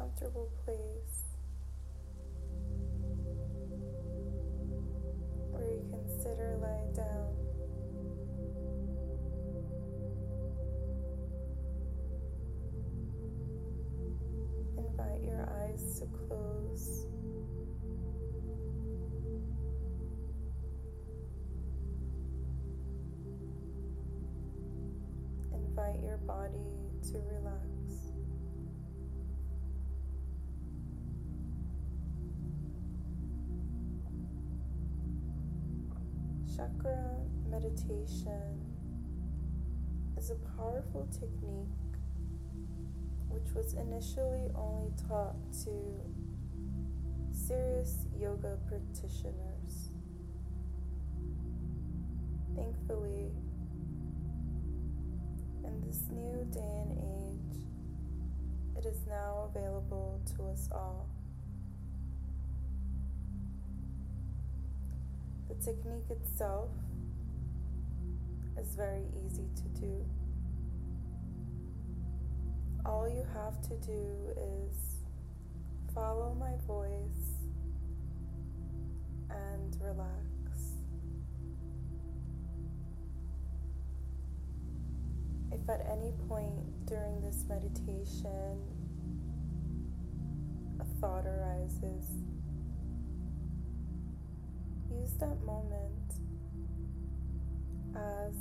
comfortable place where you can sit consider lying down. Invite your eyes to close. Invite your body to relax. Chakra meditation is a powerful technique which was initially only taught to serious yoga practitioners. Thankfully, in this new day and age, it is now available to us all. Technique itself is very easy to do. All you have to do is follow my voice and relax. If at any point during this meditation a thought arises, use that moment as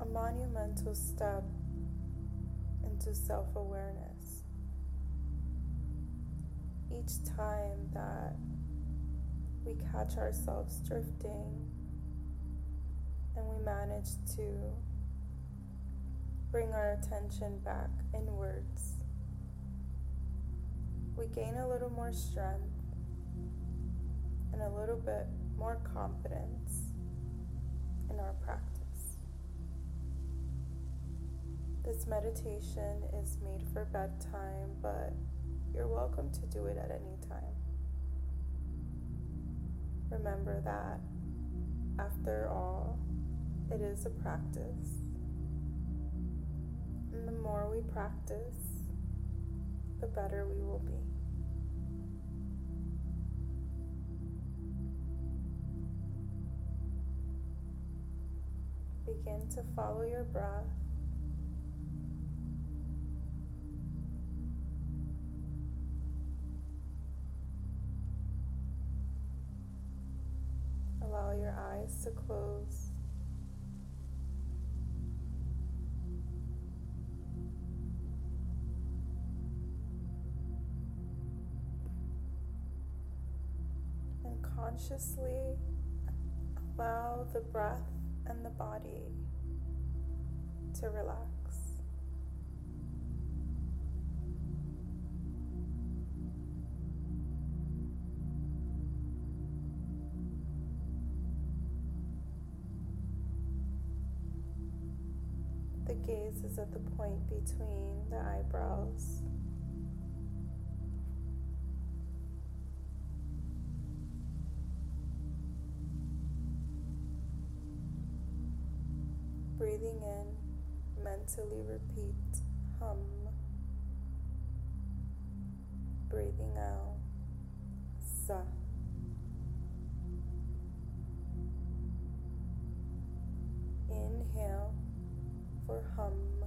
a monumental step into self awareness. Each time that we catch ourselves drifting and we manage to bring our attention back inwards, we gain a little more strength and a little bit more confidence in our practice. This meditation is made for bedtime, but you're welcome to do it at any time. Remember that, after all, it is a practice. And the more we practice, the better we will be. Begin to follow your breath. Allow your eyes to close. And consciously allow the breath and the body to relax. The gaze is at the point between the eyebrows. Mentally repeat hum. Breathing out, sa. Inhale for hum.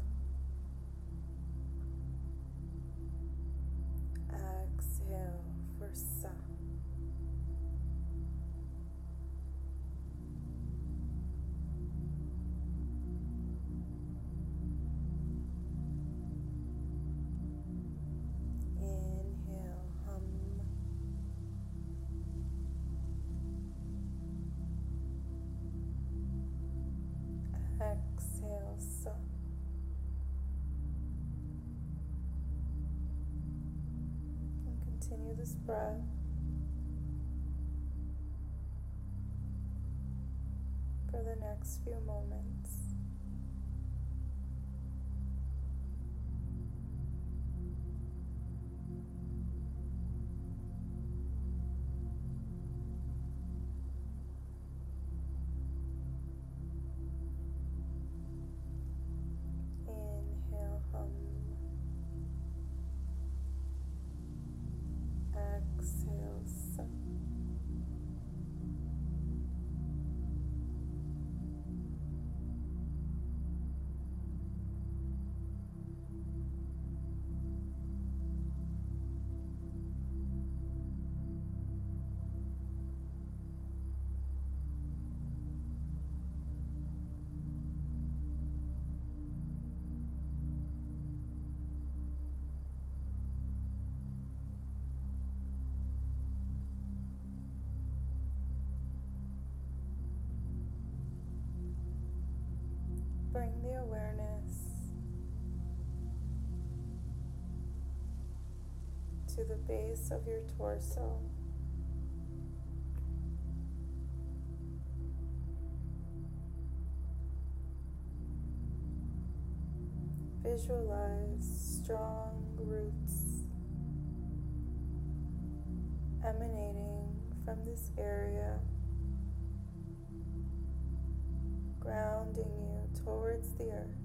Exhale. And continue this breath. For the next few moments. The awareness to the base of your torso. Visualize strong roots emanating from this area, grounding you towards the earth.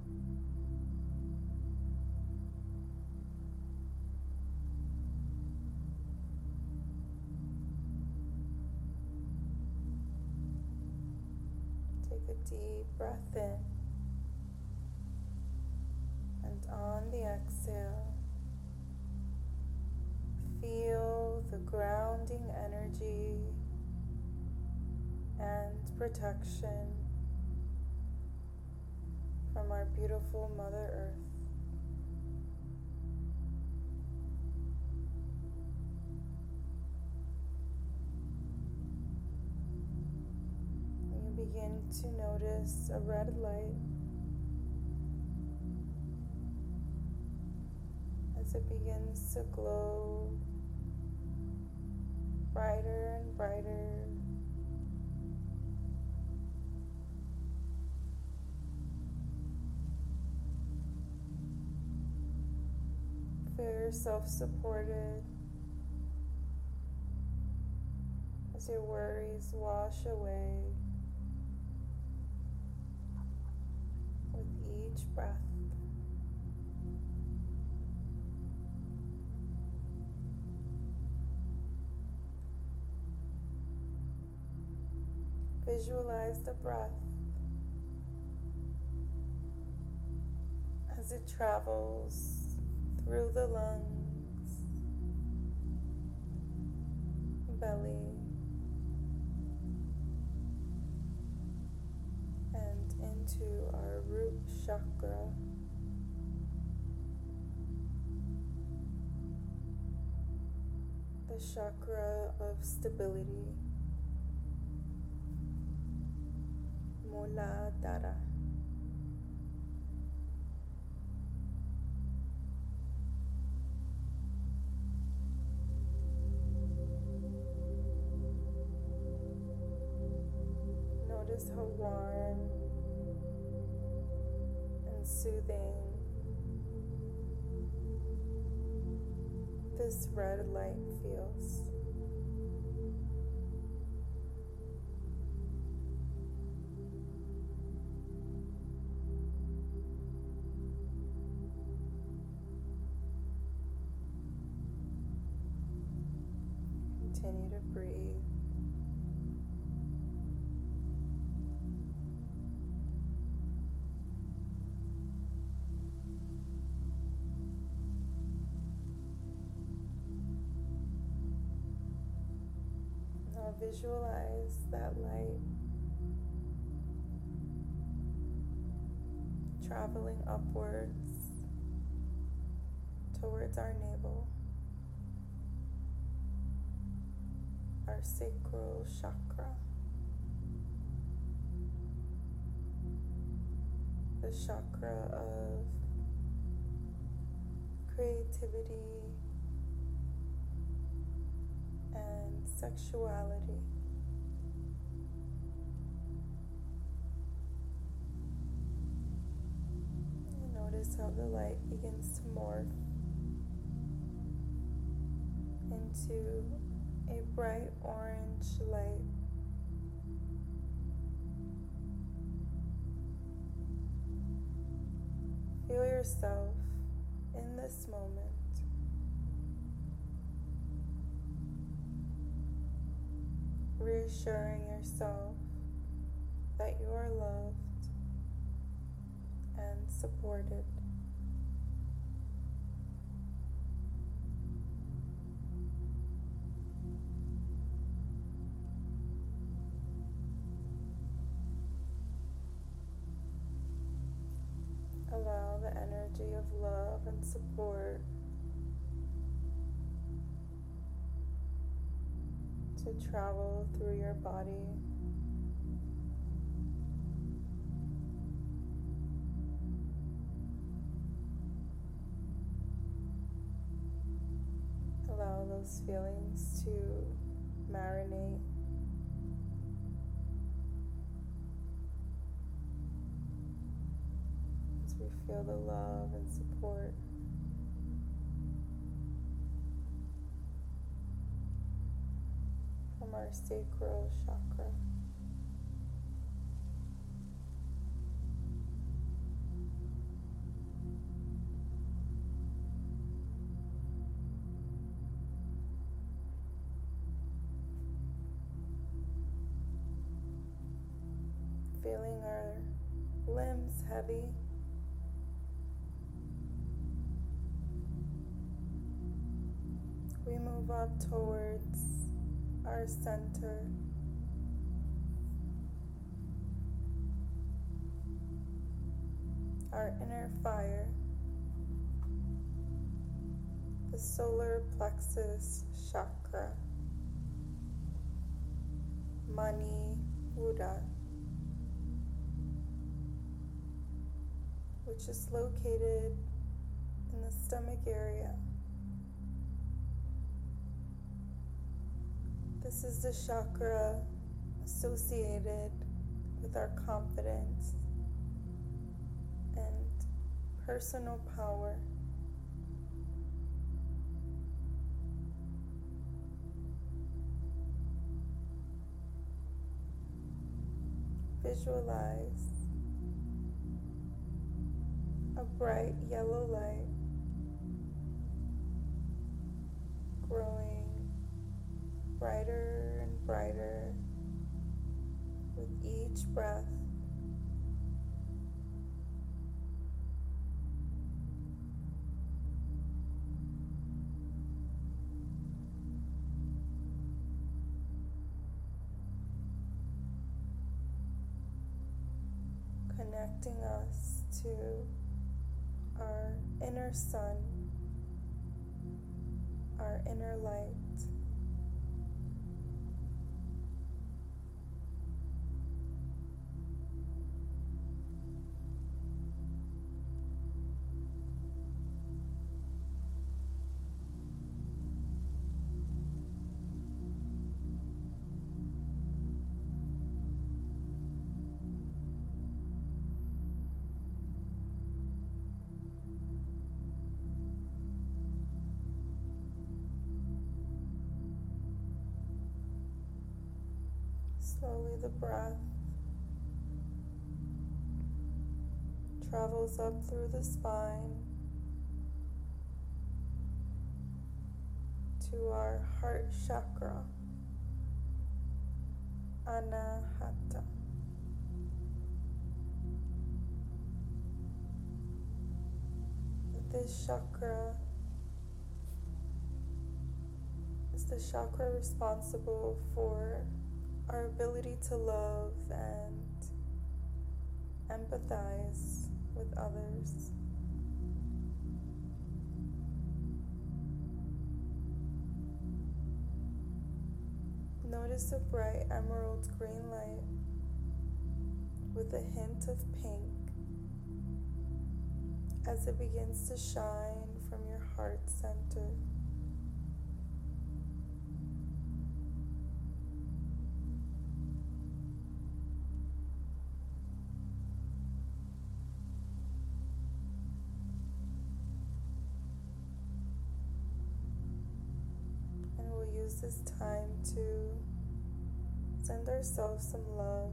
Take a deep breath in. And on the exhale, feel the grounding energy and protection from our beautiful Mother Earth. You begin to notice a red light as it begins to glow brighter and brighter. Feel yourself supported as your worries wash away with each breath. Visualize the breath as it travels through the lungs, belly, and into our root chakra. The chakra of stability. Muladhara. Warm and soothing this red light feels. Visualize that light traveling upwards towards our navel, our sacral chakra, the chakra of creativity and sexuality. Notice how the light begins to morph into a bright orange light. Feel yourself in this moment. Reassuring yourself that you are loved and supported. Allow the energy of love and support to travel through your body. Allow those feelings to marinate. As we feel the love and support. Our sacral chakra. feeling our limbs heavy. We move up towards our center. Our inner fire, the solar plexus chakra, Mani Buddha. which is located in the stomach area. This is the chakra associated with our confidence and personal power. Visualize a bright yellow light growing brighter and brighter with each breath. Slowly the breath travels up through the spine to our heart chakra, Anahata. This chakra is the chakra responsible for our ability to love and empathize with others. Notice a bright emerald green light with a hint of pink as it begins to shine from your heart center. Ourselves some love.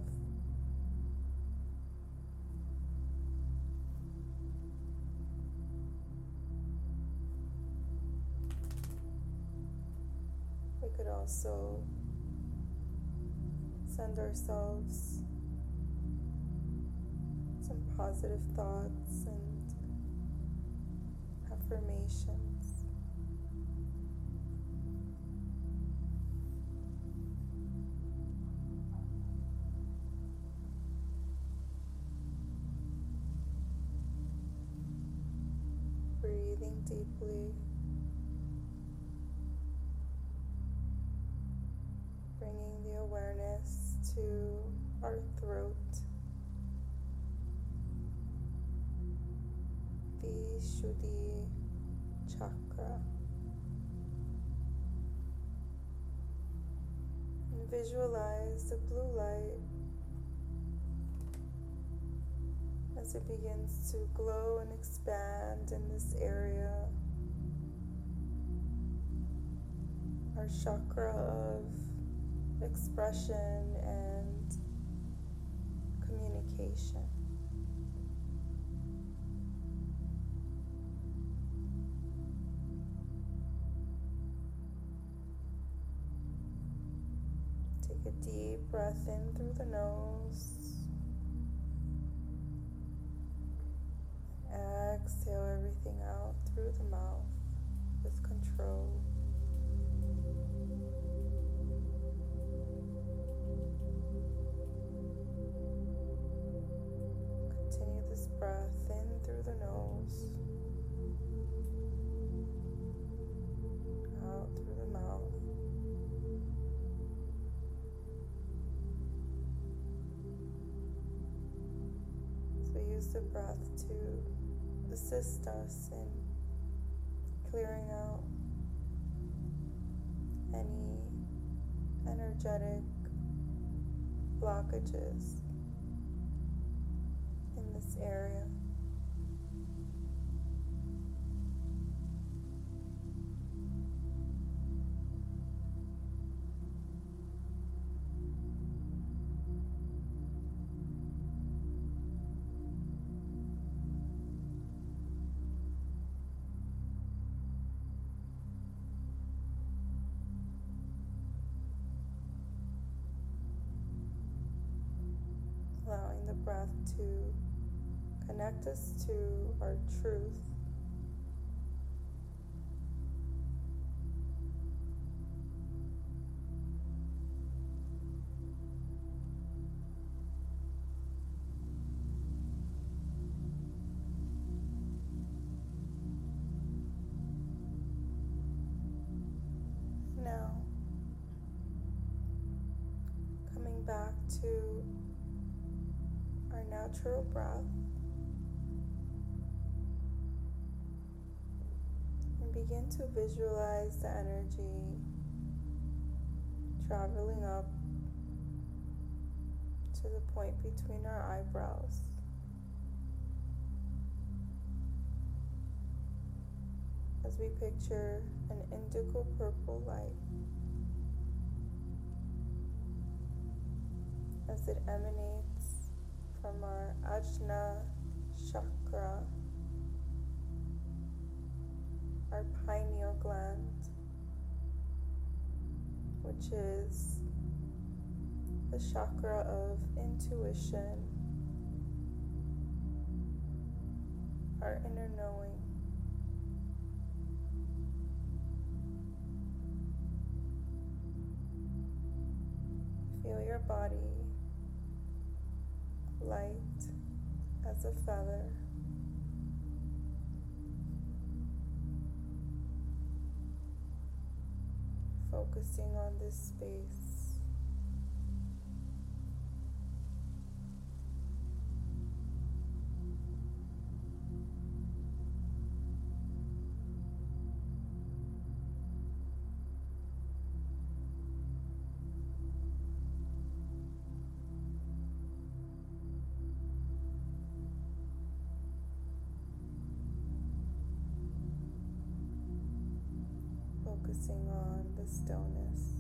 We could also send ourselves some positive thoughts and affirmations. deeply. Bringing the awareness to our throat. the Vishuddhi chakra. And visualize the blue light as it begins to glow and expand in this area. Our chakra of expression and communication. Take a deep breath in through the nose. Through the mouth with control. Continue this breath in through the nose, out through the mouth. So use the breath to assist us in clearing out any energetic blockages in this area. Allowing the breath to connect us to our truth. Now, coming back to our natural breath and begin to visualize the energy traveling up to the point between our eyebrows. As we picture an indigo purple light as it emanates from our Ajna chakra, our pineal gland, which is the chakra of intuition, our inner knowing. Feel your body light as a feather. Focusing on this space. Focusing on the stillness.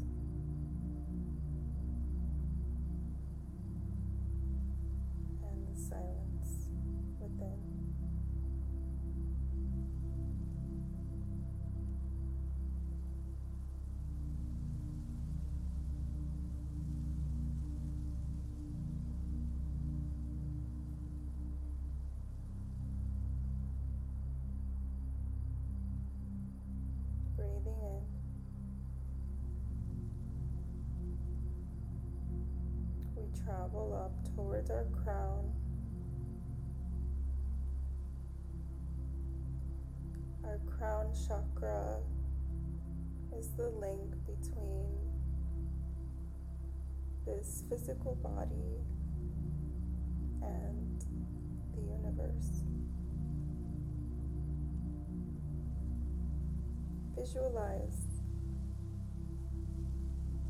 Travel up towards our crown. Our crown chakra is the link between this physical body and the universe. Visualize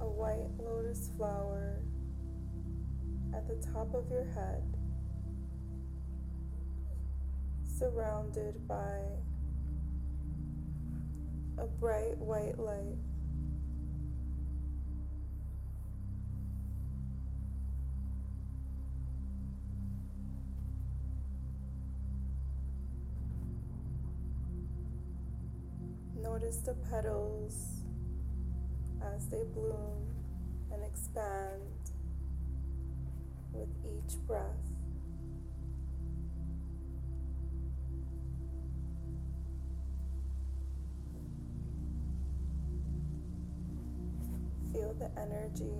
a white lotus flower at the top of your head, surrounded by a bright white light. Notice the petals as they bloom and expand with each breath. Feel the energy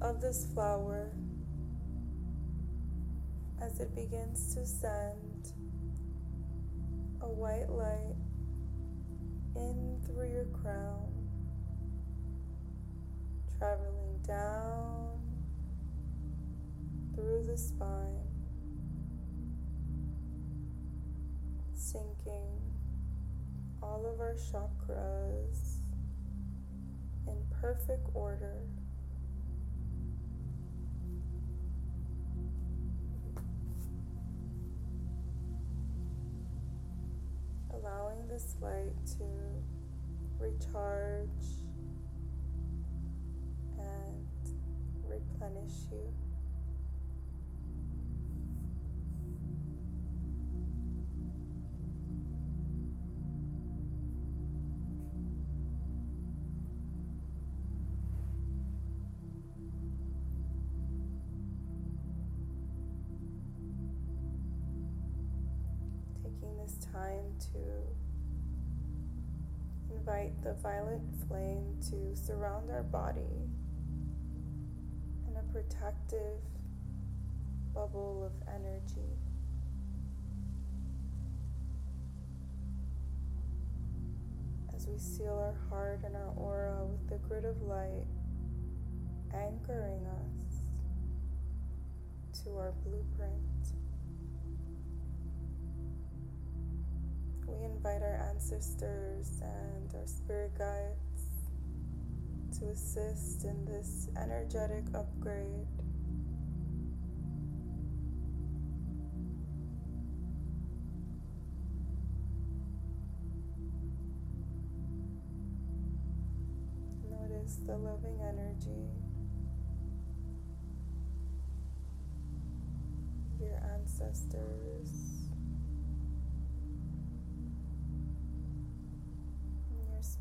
of this flower as it begins to send a white light in through your crown, traveling down through the spine, syncing all of our chakras in perfect order. allowing this light to recharge and replenish you. To invite the violet flame to surround our body in a protective bubble of energy. As we seal our heart and our aura with the grid of light, anchoring us to our blueprint. We invite our ancestors and our spirit guides to assist in this energetic upgrade. Notice the loving energy your ancestors.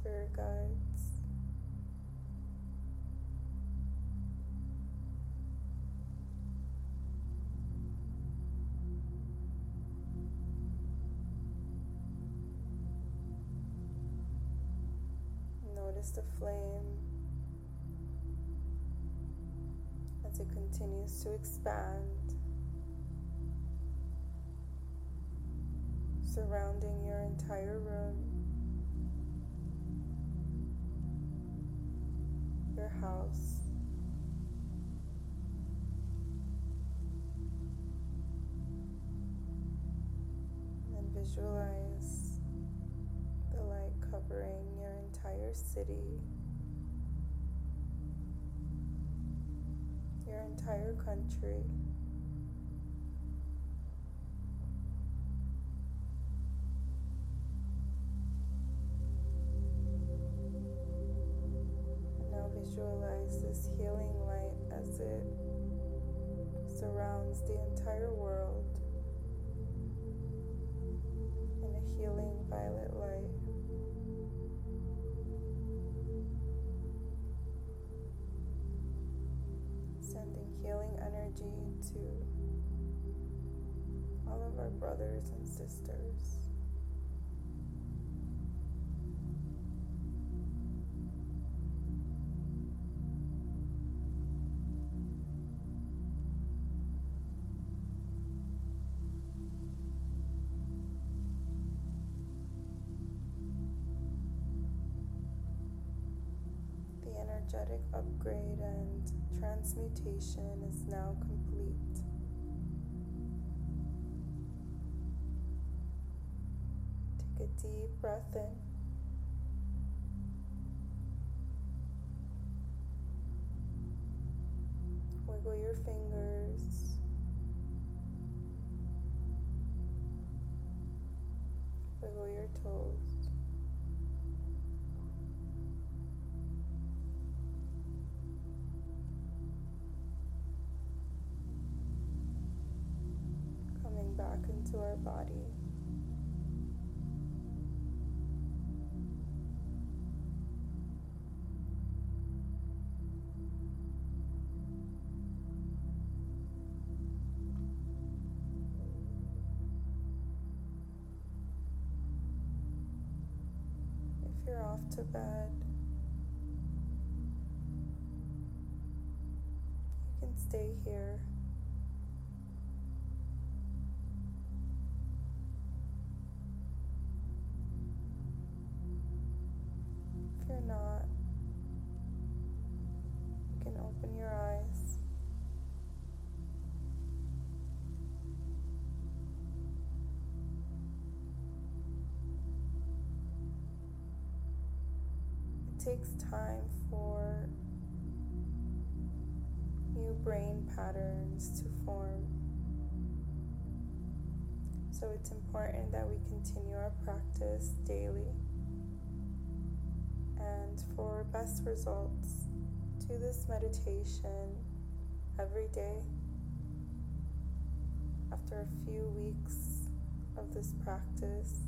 Spirit guides. Notice the flame as it continues to expand, surrounding your entire room. Your house. And visualize the light covering your entire city, your entire country. This healing light as it surrounds the entire world in a healing violet light. Sending healing energy to all of our brothers and sisters. energetic upgrade and transmutation is now complete. Take a deep breath in. Wiggle your fingers. Wiggle your toes. Into you're off to bed. You can stay here. Takes time for new brain patterns to form. So it's important that we continue our practice daily. And for best results, do this meditation every day. After a few weeks of this practice,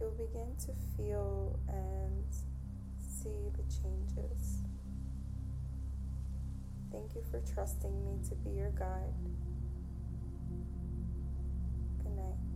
you'll begin to feel and see the changes. Thank you for trusting me to be your guide. Good night.